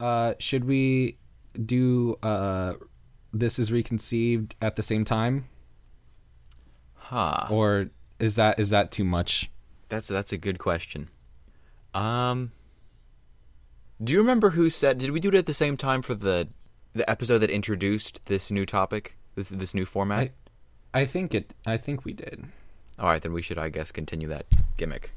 uh, should we do uh, this is reconceived at the same time, Huh. or is that is that too much? That's that's a good question. Um, do you remember who said? Did we do it at the same time for the the episode that introduced this new topic, this this new format? I, I think it. I think we did. All right, then we should, I guess, continue that gimmick.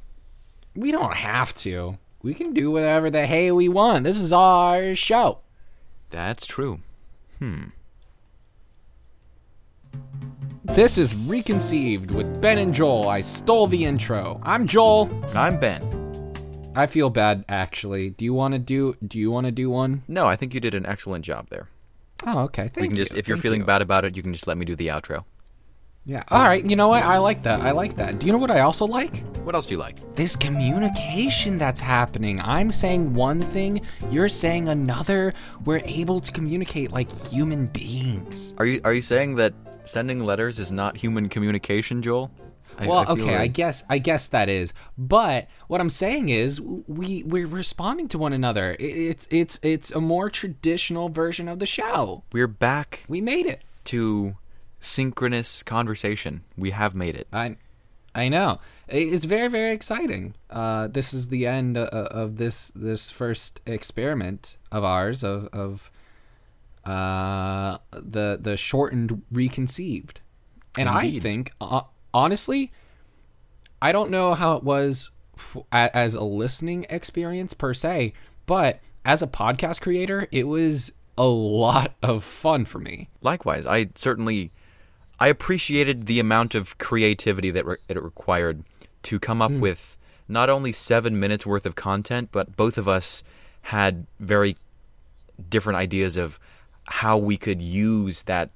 We don't have to. We can do whatever the hey we want. This is our show. That's true. Hmm. This is Reconceived with Ben and Joel. I stole the intro. I'm Joel. And I'm Ben. I feel bad actually. Do you want to do do you want to do one? No, I think you did an excellent job there. Oh, okay. Thank we can you. just, if you're Thank feeling you. bad about it, you can just let me do the outro. Yeah. All right. You know what? I like that. I like that. Do you know what I also like? What else do you like? This communication that's happening. I'm saying one thing, you're saying another. We're able to communicate like human beings. Are you are you saying that sending letters is not human communication, Joel? I- Well, I okay, I guess I guess that is. But what I'm saying is we we're responding to one another. It's it's it's a more traditional version of the show. we're back We made it. to synchronous conversation. We have made it. I I know. It's very very exciting. Uh, this is the end of, of this this first experiment of ours of of uh, the the shortened reconceived, and I think uh, honestly, I don't know how it was f- as a listening experience per se, but as a podcast creator, it was a lot of fun for me. Likewise, I certainly I appreciated the amount of creativity that re- it required to come up hmm. with not only 7 minutes worth of content, but both of us had very different ideas of how we could use that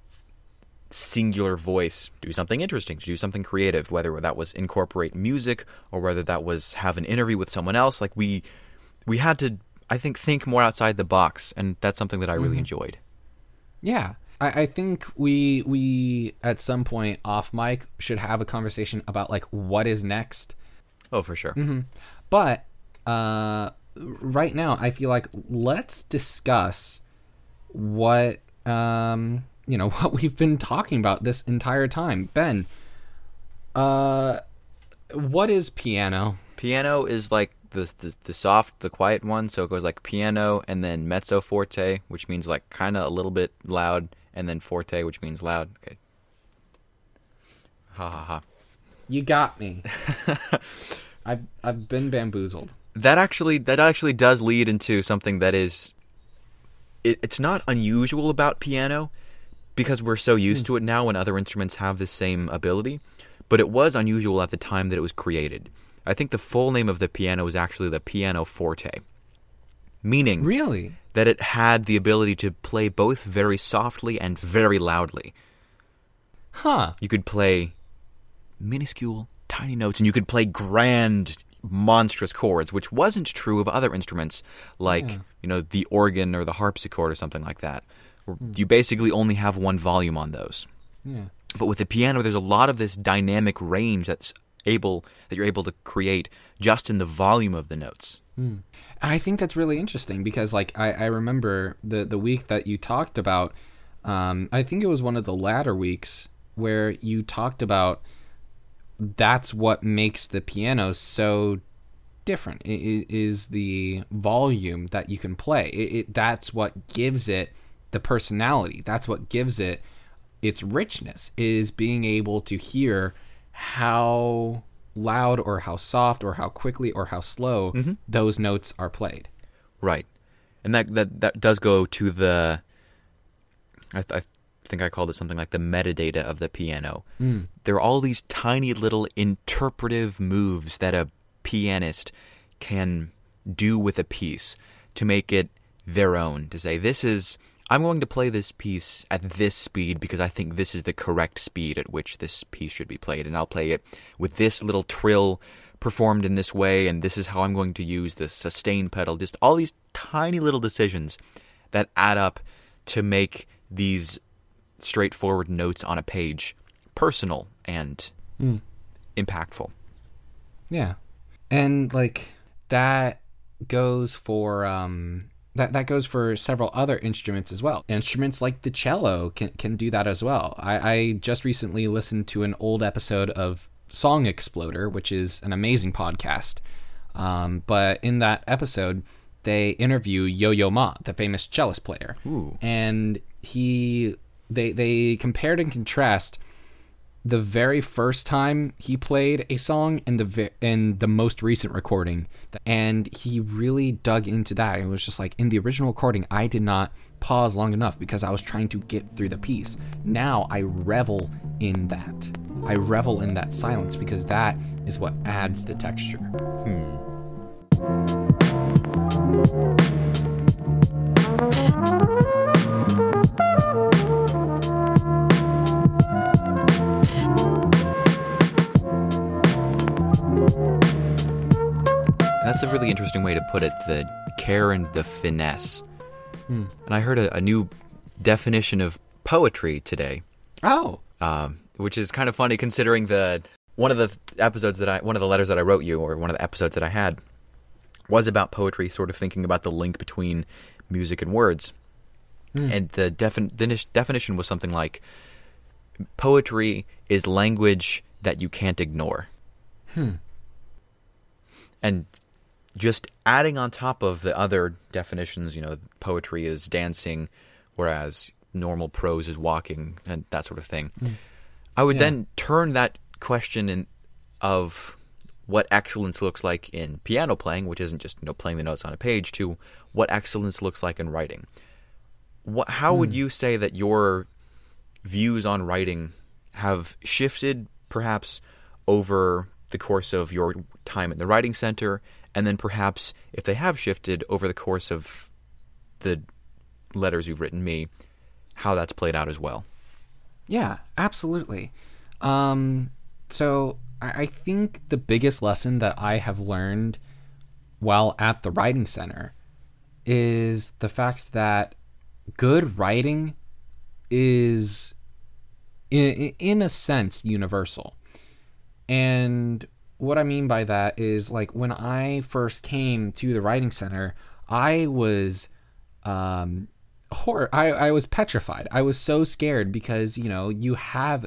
singular voice do something interesting to do something creative whether that was incorporate music or whether that was have an interview with someone else. Like we we had to i think think more outside the box and that's something that i really mm-hmm. enjoyed. Yeah. I, I think we we at some point off mic should have a conversation about like what is next. oh for sure But uh right now I feel like let's discuss what um you know what we've been talking about this entire time. Ben, uh what is piano? Piano is like the, the the soft, the quiet one. So it goes like piano and then mezzo forte, which means like kind of a little bit loud, and then forte, which means loud. Okay. Ha ha ha. You got me. I've I've been bamboozled. That actually that actually does lead into something that is. It, it's not unusual about piano, because we're so used hmm. to it now when other instruments have the same ability. But it was unusual at the time that it was created. I think the full name of the piano was actually the piano forte, meaning Really? That it had the ability to play both very softly and very loudly. Huh. You could play minuscule, tiny notes, and you could play grand, monstrous chords, which wasn't true of other instruments like, hmm. you know, the organ or the harpsichord or something like that. where hmm. You basically only have one volume on those. Yeah. But with the piano, there's a lot of this dynamic range that's able that you're able to create just in the volume of the notes. I think that's really interesting because, like, I, I remember the the week that you talked about. Um, I think it was one of the latter weeks where you talked about that's what makes the piano so different i- i- is the volume that you can play. It, it that's what gives it the personality. That's what gives it its richness is being able to hear how loud or how soft or how quickly or how slow mm-hmm. those notes are played. Right, and that that that does go to the. I, th- I think I called it something like the metadata of the piano. Mm. There are all these tiny little interpretive moves that a pianist can do with a piece to make it their own. To say this is. I'm going to play this piece at this speed because I think this is the correct speed at which this piece should be played, and I'll play it with this little trill performed in this way, and this is how I'm going to use the sustain pedal. Just all these tiny little decisions that add up to make these straightforward notes on a page personal and impactful. Yeah. And like that goes for um that, that goes for several other instruments as well. Instruments like the cello can, can do that as well. I, I just recently listened to an old episode of Song Exploder, which is an amazing podcast. Um, but in that episode, they interview Yo Yo Ma, the famous cellist player, Ooh. and he they they compared and contrast the very first time he played a song and the and the most recent recording and he really dug into that. It was just like in the original recording I did not pause long enough because I was trying to get through the piece. Now I revel in that. I revel in that silence because that is what adds the texture hmm. That's a really interesting way to put it the care and the finesse. And I heard a, a new definition of poetry today, oh um, which is kind of funny considering the one of the episodes that I one of the letters that I wrote you or one of the episodes that I had was about poetry, sort of thinking about the link between music and words. And the, defin- the definition was something like poetry is language that you can't ignore. Hmm. And just adding on top of the other definitions, you know, poetry is dancing, whereas normal prose is walking, and that sort of thing. Hmm. I would Yeah. then turn that question in, of what excellence looks like in piano playing, which isn't just you know playing the notes on a page, to what excellence looks like in writing. What, how would hmm. you say that your views on writing have shifted, perhaps over the course of your time at the writing center, and then perhaps if they have shifted over the course of the letters you've written me, how that's played out as well. Yeah, absolutely. Um, so I, I think the biggest lesson that I have learned while at the writing center is the fact that good writing is, in, in a sense, universal. And what I mean by that is like when I first came to the writing center, I was um horror I, I was petrified. I was so scared because, you know, you have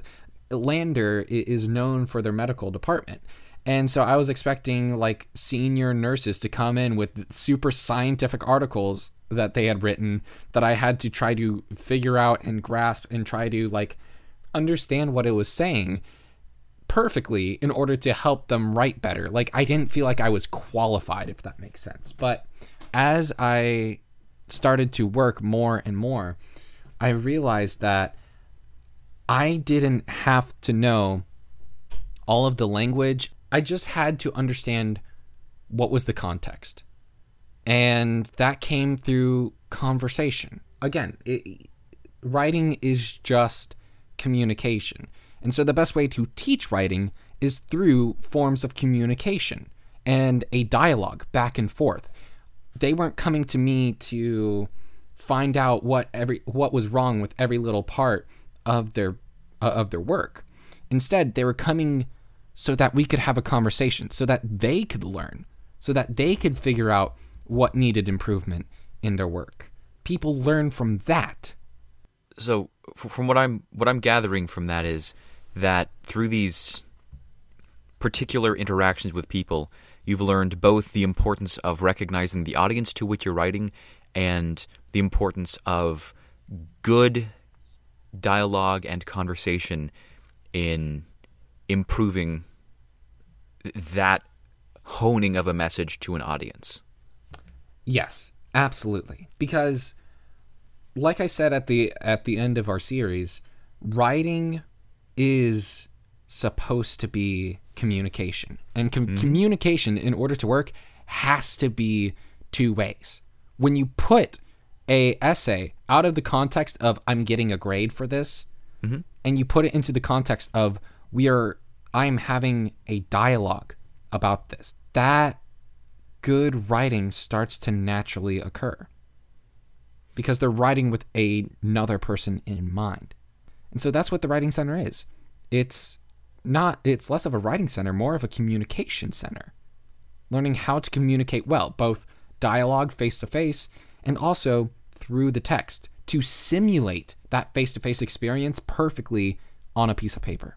Lander is known for their medical department. And so I was expecting like senior nurses to come in with super scientific articles that they had written that I had to try to figure out and grasp and try to like understand what it was saying perfectly in order to help them write better. Like I didn't feel like I was qualified if that makes sense. But as I started to work more and more, I realized that I didn't have to know all of the language. I just had to understand what was the context. And that came through conversation. Again, it, writing is just communication. And so the best way to teach writing is through forms of communication and a dialogue back and forth. They weren't coming to me to find out what every what was wrong with every little part of their uh, of their work. Instead, they were coming so that we could have a conversation, so that they could learn, so that they could figure out what needed improvement in their work. People learn from that. So, from what I'm what I'm gathering from that is that through these particular interactions with people, you've learned both the importance of recognizing the audience to which you're writing and the importance of good dialogue and conversation in improving that honing of a message to an audience. Yes, absolutely. Because like I said at the at the end of our series, writing is supposed to be communication. And com- mm-hmm. communication in order to work has to be two ways. When you put a essay out of the context of I'm getting a grade for this mm-hmm. and you put it into the context of we are I'm having a dialogue about this. That good writing starts to naturally occur because they're writing with a, another person in mind. And so that's what the writing center is. It's not it's less of a writing center, more of a communication center. Learning how to communicate well, both dialogue face to face and also through the text to simulate that face to face experience perfectly on a piece of paper.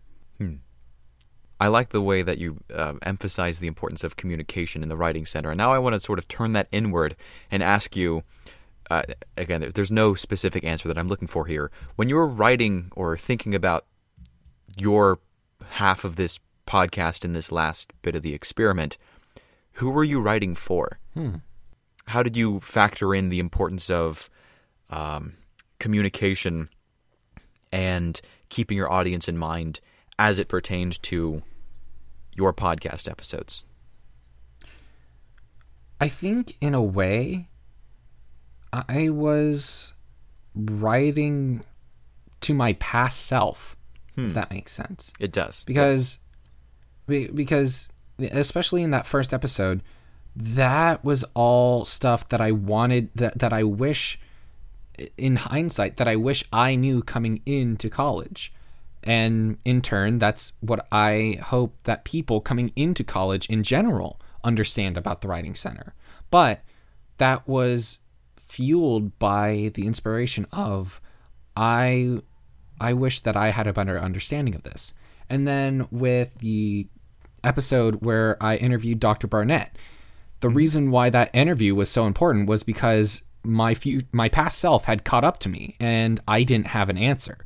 I like the way that you uh, emphasize the importance of communication in the writing center. And now I want to sort of turn that inward and ask you uh, again, there's no specific answer that I'm looking for here. When you were writing or thinking about your half of this podcast in this last bit of the experiment, who were you writing for? How did you factor in the importance of um, communication and keeping your audience in mind as it pertained to your podcast episodes? I think in a way, I was writing to my past self, if hmm. that makes sense. It does. Because, be- because especially in that first episode, that was all stuff that I wanted that that I wish, in hindsight, that I wish I knew coming into college. And in turn, that's what I hope that people coming into college in general understand about the Writing Center. But that was fueled by the inspiration of I I wish that I had a better understanding of this. And then with the episode where I interviewed Dr. Barnett, the mm-hmm. reason why that interview was so important was because my few, my past self had caught up to me and I didn't have an answer.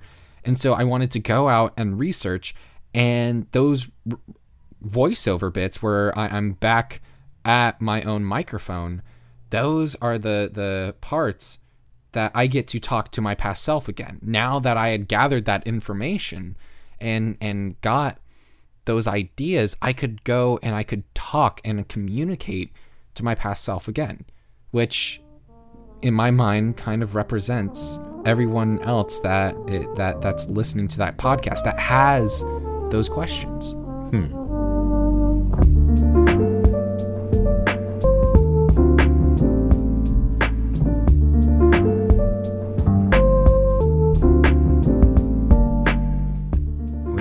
And so I wanted to go out and research and those voiceover bits where I, I'm back at my own microphone, those are the the parts that I get to talk to my past self again. Now that I had gathered that information and and got those ideas, I could go and I could talk and communicate to my past self again, which in my mind kind of represents everyone else that it, that that's listening to that podcast that has those questions. Hmm.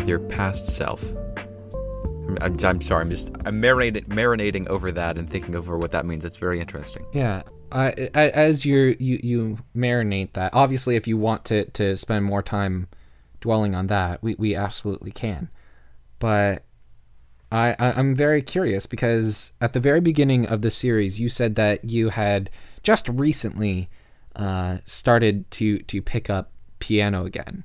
With your past self. I'm, I'm, sorry. I'm just I'm marinating, marinating over that and thinking over what that means. It's very interesting. Yeah. Uh, as you're, you you marinate that, obviously, if you want to, to spend more time dwelling on that, we, we absolutely can. But I I'm very curious because at the very beginning of the series, you said that you had just recently uh, started to to pick up piano again,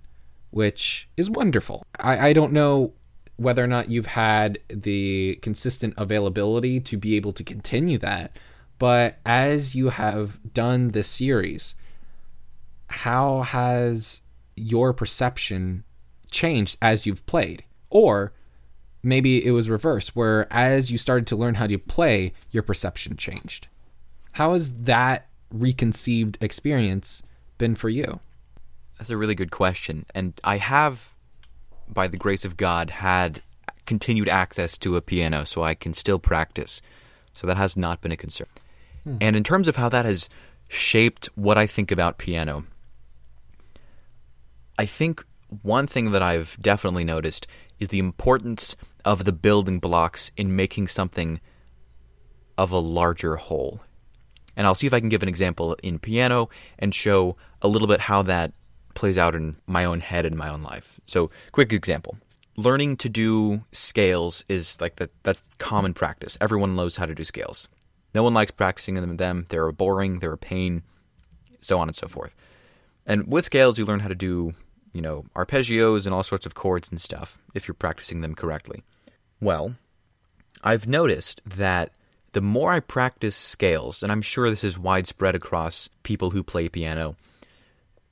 which is wonderful. I, I don't know whether or not you've had the consistent availability to be able to continue that, but as you have done this series, how has your perception changed as you've played? Or maybe it was reversed, where as you started to learn how to play, your perception changed. How has that reconceived experience been for you? That's a really good question, and I have, by the grace of God, had continued access to a piano, so I can still practice. So that has not been a concern. Hmm. And in terms of how that has shaped what I think about piano, I think one thing that I've definitely noticed is the importance of the building blocks in making something of a larger whole. And I'll see if I can give an example in piano and show a little bit how that plays out in my own head and my own life. So, quick example. Learning to do scales is like that that's common practice. Everyone knows how to do scales. No one likes practicing them. They're boring, they're a pain, so on and so forth. And with scales you learn how to do, you know, arpeggios and all sorts of chords and stuff if you're practicing them correctly. Well, I've noticed that the more I practice scales, and I'm sure this is widespread across people who play piano,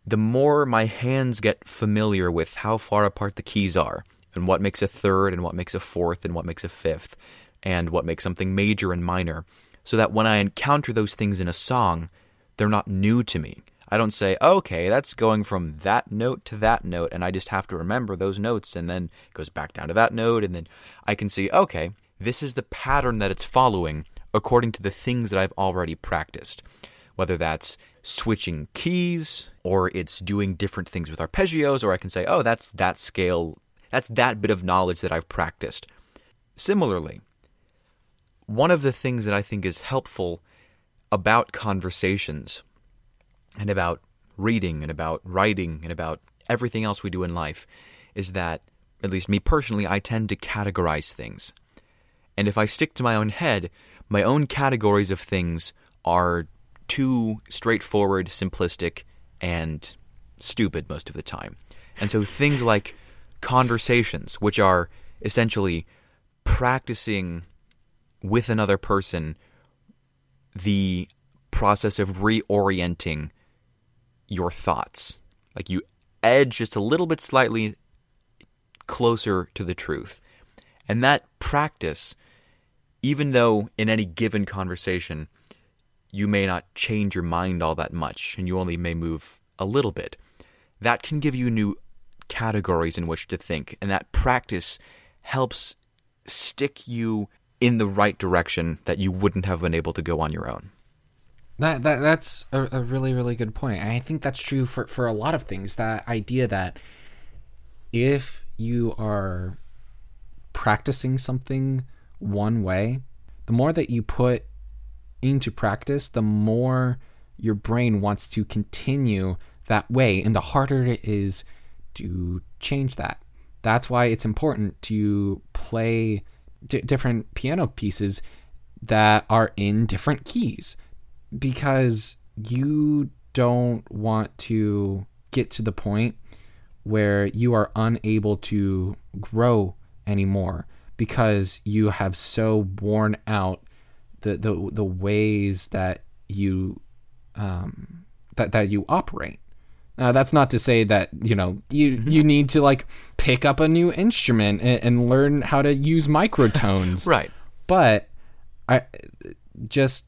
the more my hands get familiar with how far apart the keys are, and what makes a third, and what makes a fourth, and what makes a fifth, and what makes something major and minor, so that when I encounter those things in a song, they're not new to me. I don't say, okay, that's going from that note to that note, and I just have to remember those notes, and then it goes back down to that note, and then I can see, okay, this is the pattern that it's following according to the things that I've already practiced. Whether that's switching keys, or it's doing different things with arpeggios, or I can say, oh, that's that scale, that's that bit of knowledge that I've practiced. Similarly, one of the things that I think is helpful about conversations and about reading and about writing and about everything else we do in life is that, at least me personally, I tend to categorize things. And if I stick to my own head, my own categories of things are too straightforward, simplistic, and stupid most of the time. And so things like conversations, which are essentially practicing with another person the process of reorienting your thoughts. Like you edge just a little bit slightly closer to the truth. And that practice, even though in any given conversation you may not change your mind all that much and you only may move a little bit, that can give you new categories in which to think. And that practice helps stick you in the right direction that you wouldn't have been able to go on your own. That, that that's a, a really really good point. I think that's true for for a lot of things. That idea that if you are practicing something one way, the more that you put into practice, the more your brain wants to continue that way, and the harder it is to change that. That's why it's important to play d- different piano pieces that are in different keys because you don't want to get to the point where you are unable to grow anymore because you have so worn out the the, the ways that you um, that that you operate. Now that's not to say that you know you Mm-hmm. you need to like pick up a new instrument and, and learn how to use microtones, Right. but I just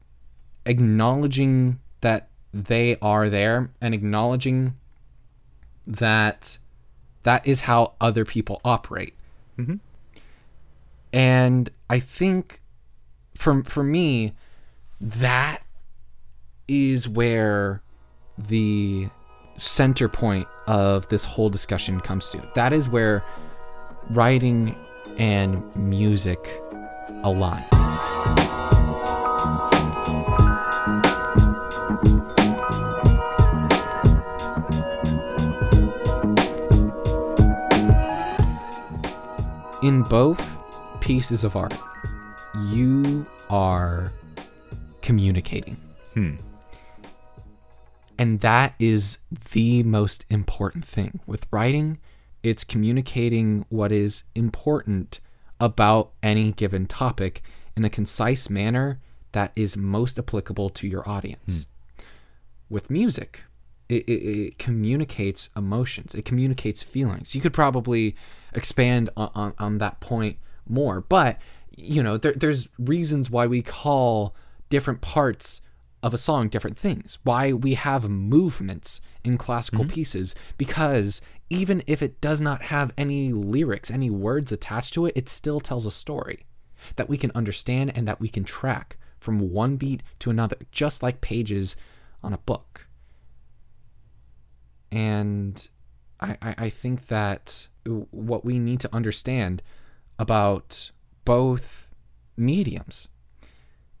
acknowledging that they are there and acknowledging that that is how other people operate. Mhm. And I think for for me that is where the center point of this whole discussion comes to. That is where writing and music align. In both pieces of art, you are communicating. Hmm. And that is the most important thing. With writing, it's communicating what is important about any given topic in a concise manner that is most applicable to your audience. With music, it, it, it communicates emotions, it communicates feelings. You could probably expand on, on, on that point more, but you know, there, there's reasons why we call different parts of a song different things. Why we have movements in classical mm-hmm. pieces because even if it does not have any lyrics, any words attached to it, it still tells a story that we can understand and that we can track from one beat to another, just like pages on a book. And I, I, I think that what we need to understand about both mediums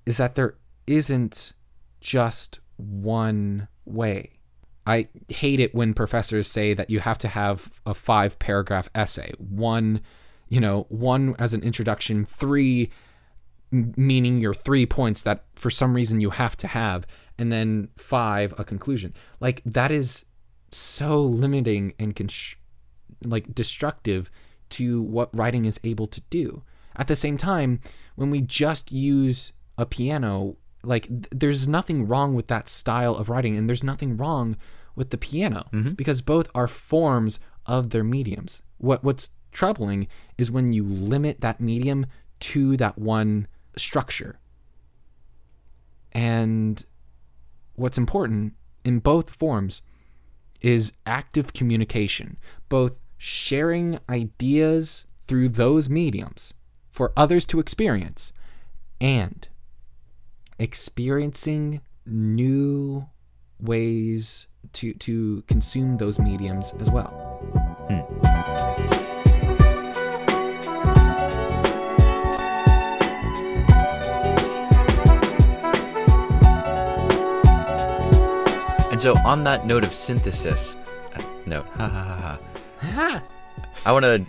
is that there isn't just one way. I hate it when professors say that you have to have a five paragraph essay. One, you know, one as an introduction, three meaning your three points that for some reason you have to have, and then five a conclusion. Like that is so limiting and const- like destructive to what writing is able to do. At the same time, when we just use a piano, like th- there's nothing wrong with that style of writing, and there's nothing wrong with the piano mm-hmm. because both are forms of their mediums. What what's troubling is when you limit that medium to that one structure. And what's important in both forms is active communication, both sharing ideas through those mediums for others to experience and experiencing new ways to to consume those mediums as well. And so, on that note of synthesis, uh, note, ha ha ha ha, I want to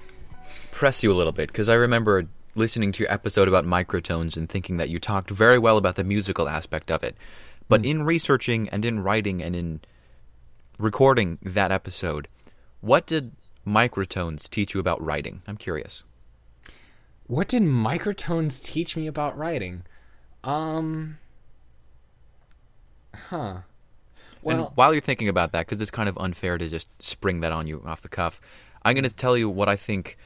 press you a little bit because I remember listening to your episode about microtones and thinking that you talked very well about the musical aspect of it. But Hmm. in researching and in writing and in recording that episode, what did microtones teach you about writing? I'm curious. What did microtones teach me about writing? Um. Huh. Well, and while you're thinking about that, because it's kind of unfair to just spring that on you off the cuff, I'm going to tell you what I think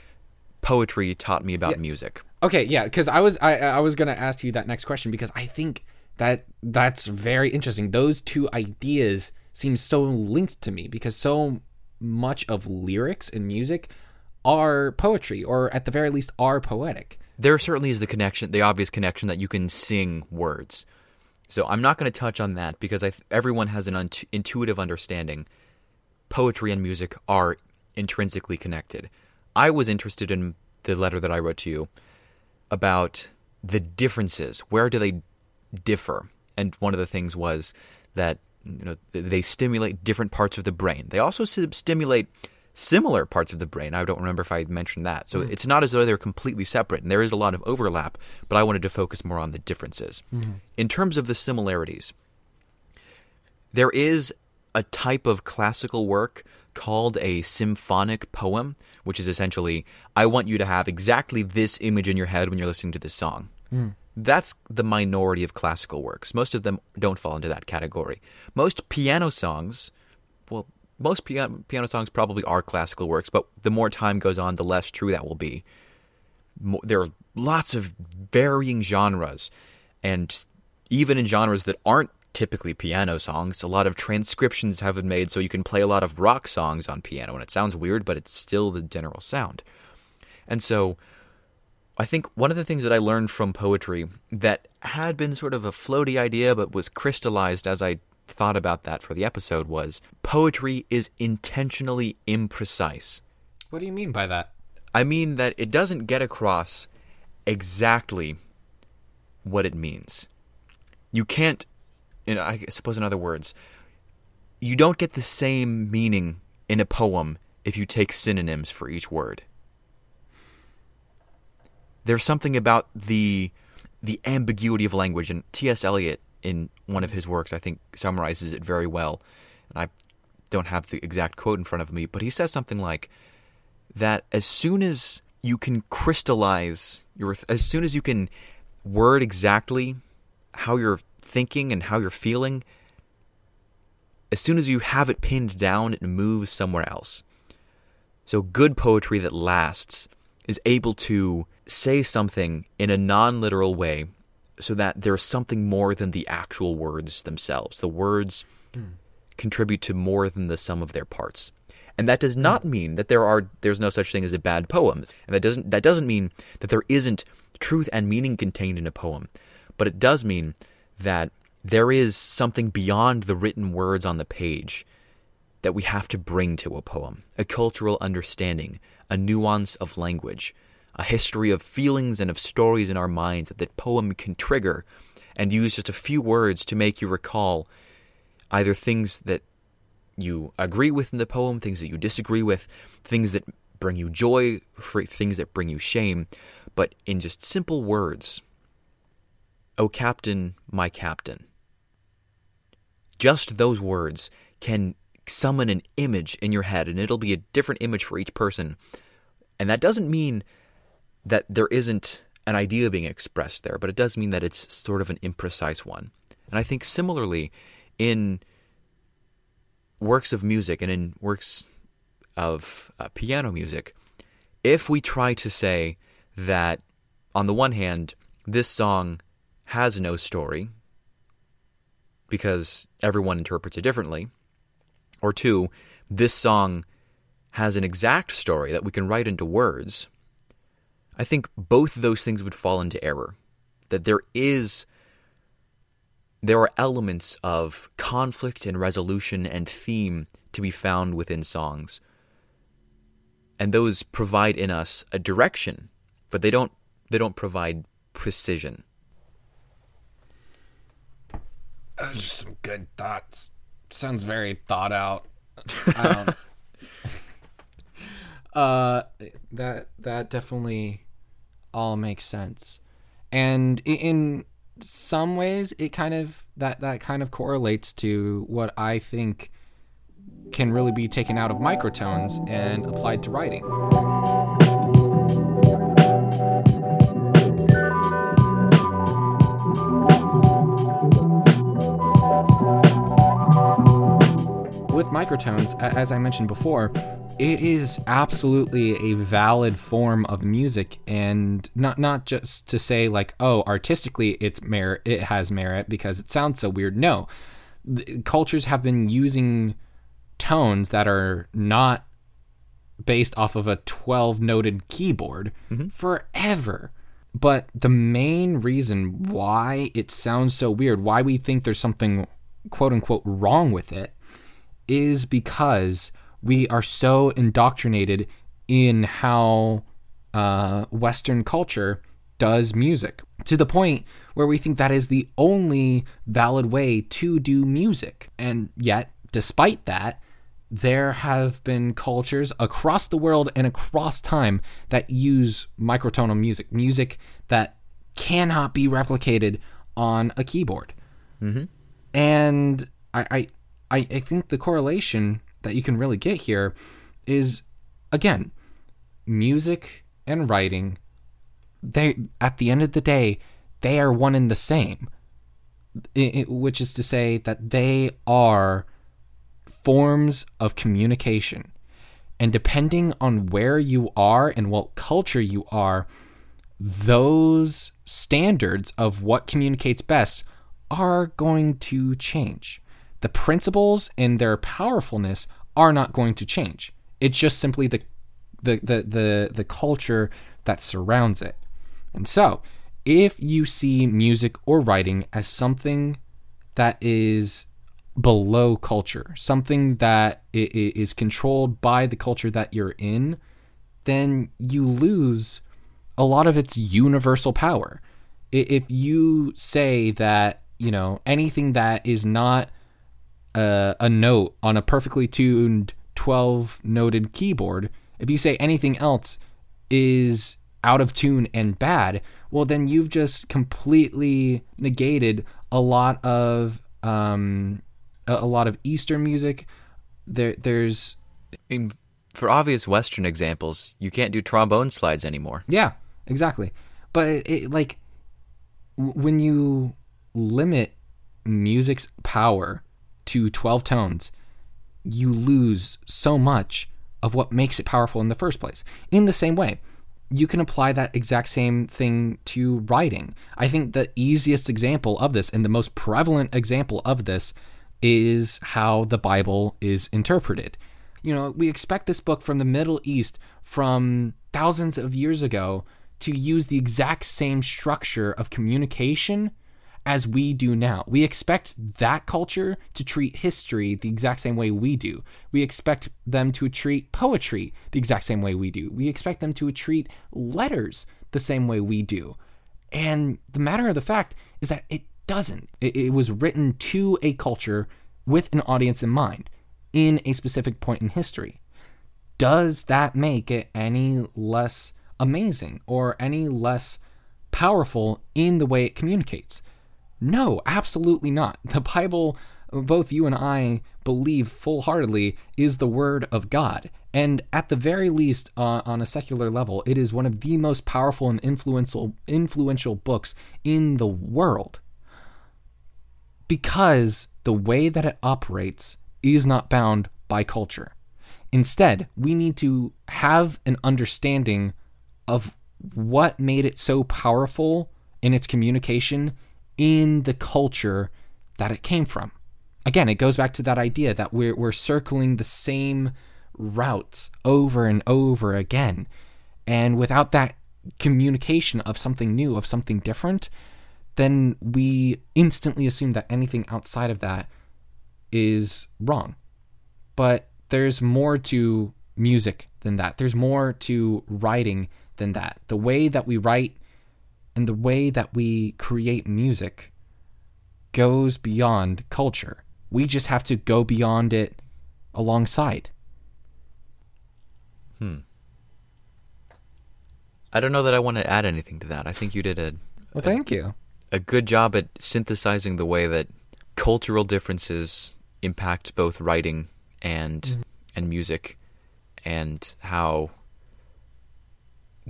poetry taught me about Yeah. music. Okay, yeah, because I was I I was gonna ask you that next question because I think that that's very interesting. Those two ideas seem so linked to me because so much of lyrics and music are poetry, or at the very least are poetic. There certainly is the connection, the obvious connection that you can sing words. So I'm not going to touch on that because I, everyone has an unt- intuitive understanding. Poetry and music are intrinsically connected. I was interested in the letter that I wrote to you about the differences. Where do they differ? And one of the things was that you know they stimulate different parts of the brain. They also stimulate similar parts of the brain. I don't remember if I mentioned that. So mm-hmm. it's not as though they're completely separate, and there is a lot of overlap. But I wanted to focus more on the differences. Mm-hmm. In terms of the similarities, there is a type of classical work called a symphonic poem, which is essentially I want you to have exactly this image in your head when you're listening to this song. Hmm. That's the minority of classical works. Most of them don't fall into that category. Most piano songs, well, most piano, piano songs probably are classical works, but the more time goes on, the less true that will be. There are lots of varying genres, and even in genres that aren't typically piano songs, a lot of transcriptions have been made so you can play a lot of rock songs on piano, and it sounds weird, but it's still the general sound. And so, I think one of the things that I learned from poetry that had been sort of a floaty idea but was crystallized as I thought about that for the episode was poetry is intentionally imprecise. What do you mean by that? I mean that it doesn't get across exactly what it means. You can't, know, I suppose in other words, you don't get the same meaning in a poem if you take synonyms for each word. There's something about the the ambiguity of language, and T.S. Eliot, in one of his works, I think summarizes it very well. And I don't have the exact quote in front of me, but he says something like that: as soon as you can crystallize your, as soon as you can word exactly how you're thinking and how you're feeling, as soon as you have it pinned down, it moves somewhere else. So, good poetry that lasts is able to say something in a non literal way so that there's something more than the actual words themselves. The words hmm. contribute to more than the sum of their parts. And that does hmm. not mean that there are there's no such thing as a bad poem. And that doesn't that doesn't mean that there isn't truth and meaning contained in a poem. But it does mean that there is something beyond the written words on the page that we have to bring to a poem a cultural understanding, a nuance of language, a history of feelings and of stories in our minds that the poem can trigger and use just a few words to make you recall either things that you agree with in the poem, things that you disagree with, things that bring you joy, things that bring you shame, but in just simple words. O captain, my captain. Just those words can summon an image in your head, and it'll be a different image for each person. And that doesn't mean that there isn't an idea being expressed there, but it does mean that it's sort of an imprecise one. And I think similarly, in works of music and in works of uh, piano music, if we try to say that, on the one hand, this song has no story because everyone interprets it differently, or two, this song has an exact story that we can write into words, I think both those things would fall into error. That there is there are elements of conflict and resolution and theme to be found within songs. And those provide in us a direction, but they don't they don't provide precision. Those are some good thoughts. sounds very thought out. Uh, that that definitely all makes sense, and in some ways, it kind of that that kind of correlates to what I think can really be taken out of microtones and applied to writing. With microtones, as I mentioned before, it is absolutely a valid form of music, and not not just to say like, oh, artistically it's merit, it has merit because it sounds so weird. No, the, cultures have been using tones that are not based off of a 12 noted keyboard mm-hmm. forever. But the main reason why it sounds so weird, why we think there's something quote unquote wrong with it, is because we are so indoctrinated in how uh, Western culture does music to the point where we think that is the only valid way to do music. And yet, despite that, there have been cultures across the world and across time that use microtonal music, music that cannot be replicated on a keyboard. And I, I, I I think the correlation that you can really get here is, again, music and writing. They at the end of the day, they are one and the same. I- I- which is to say that they are forms of communication. And depending on where you are and what culture you are, those standards of what communicates best are going to change. The principles and their powerfulness are not going to change. It's just simply the the the the, the culture that surrounds it. And so, if you see music or writing as something that is below culture, something that is controlled by the culture that you're in, then you lose a lot of its universal power. If you say that, you know, anything that is not a, a note on a perfectly tuned 12 noted keyboard, if you say anything else is out of tune and bad, well, then you've just completely negated a lot of um, a, lot of Eastern music. There, there's I mean, for obvious Western examples, you can't do trombone slides anymore. Yeah, exactly. But it, it, like w- when you limit music's power to 12 tones, you lose so much of what makes it powerful in the first place. In the same way, you can apply that exact same thing to writing. I think the easiest example of this and the most prevalent example of this is how the Bible is interpreted. You know, we expect this book from the Middle East from thousands of years ago to use the exact same structure of communication as we do now. We expect that culture to treat history the exact same way we do. We expect them to treat poetry the exact same way we do. We expect them to treat letters the same way we do. And the matter of the fact is that it doesn't. It, it was written to a culture with an audience in mind in a specific point in history. Does that make it any less amazing or any less powerful in the way it communicates? No, absolutely not. The Bible, both you and I believe full heartedly, is the Word of God. And at the very least, uh, on a secular level, it is one of the most powerful and influential, influential books in the world. Because the way that it operates is not bound by culture. Instead, we need to have an understanding of what made it so powerful in its communication in the culture that it came from. Again, it goes back to that idea that we're, we're circling the same routes over and over again. And without that communication of something new, of something different, then we instantly assume that anything outside of that is wrong. But there's more to music than that. There's more to writing than that. The way that we write and the way that we create music goes beyond culture. We just have to go beyond it alongside. Hmm. I don't know that I want to add anything to that. I think you did a Well, thank you. a good job at synthesizing the way that cultural differences impact both writing and and music and how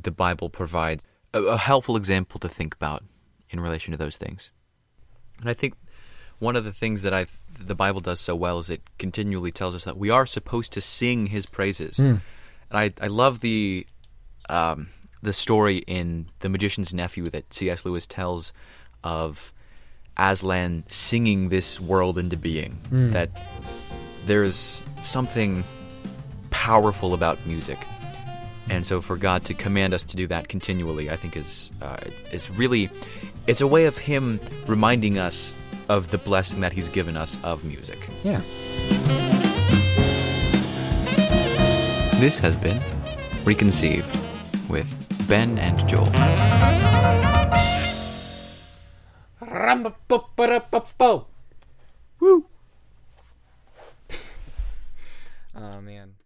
the Bible provides a, a helpful example to think about in relation to those things. And I think one of the things that I the Bible does so well is it continually tells us that we are supposed to sing His praises. And I I love the um, the story in The Magician's Nephew that C.S. Lewis tells of Aslan singing this world into being. That there's something powerful about music and so for God to command us to do that continually, I think is uh, it's really it's a way of Him reminding us of the blessing that He's given us of music. Yeah. This has been Reconceived with Ben and Joel. Woo! oh man.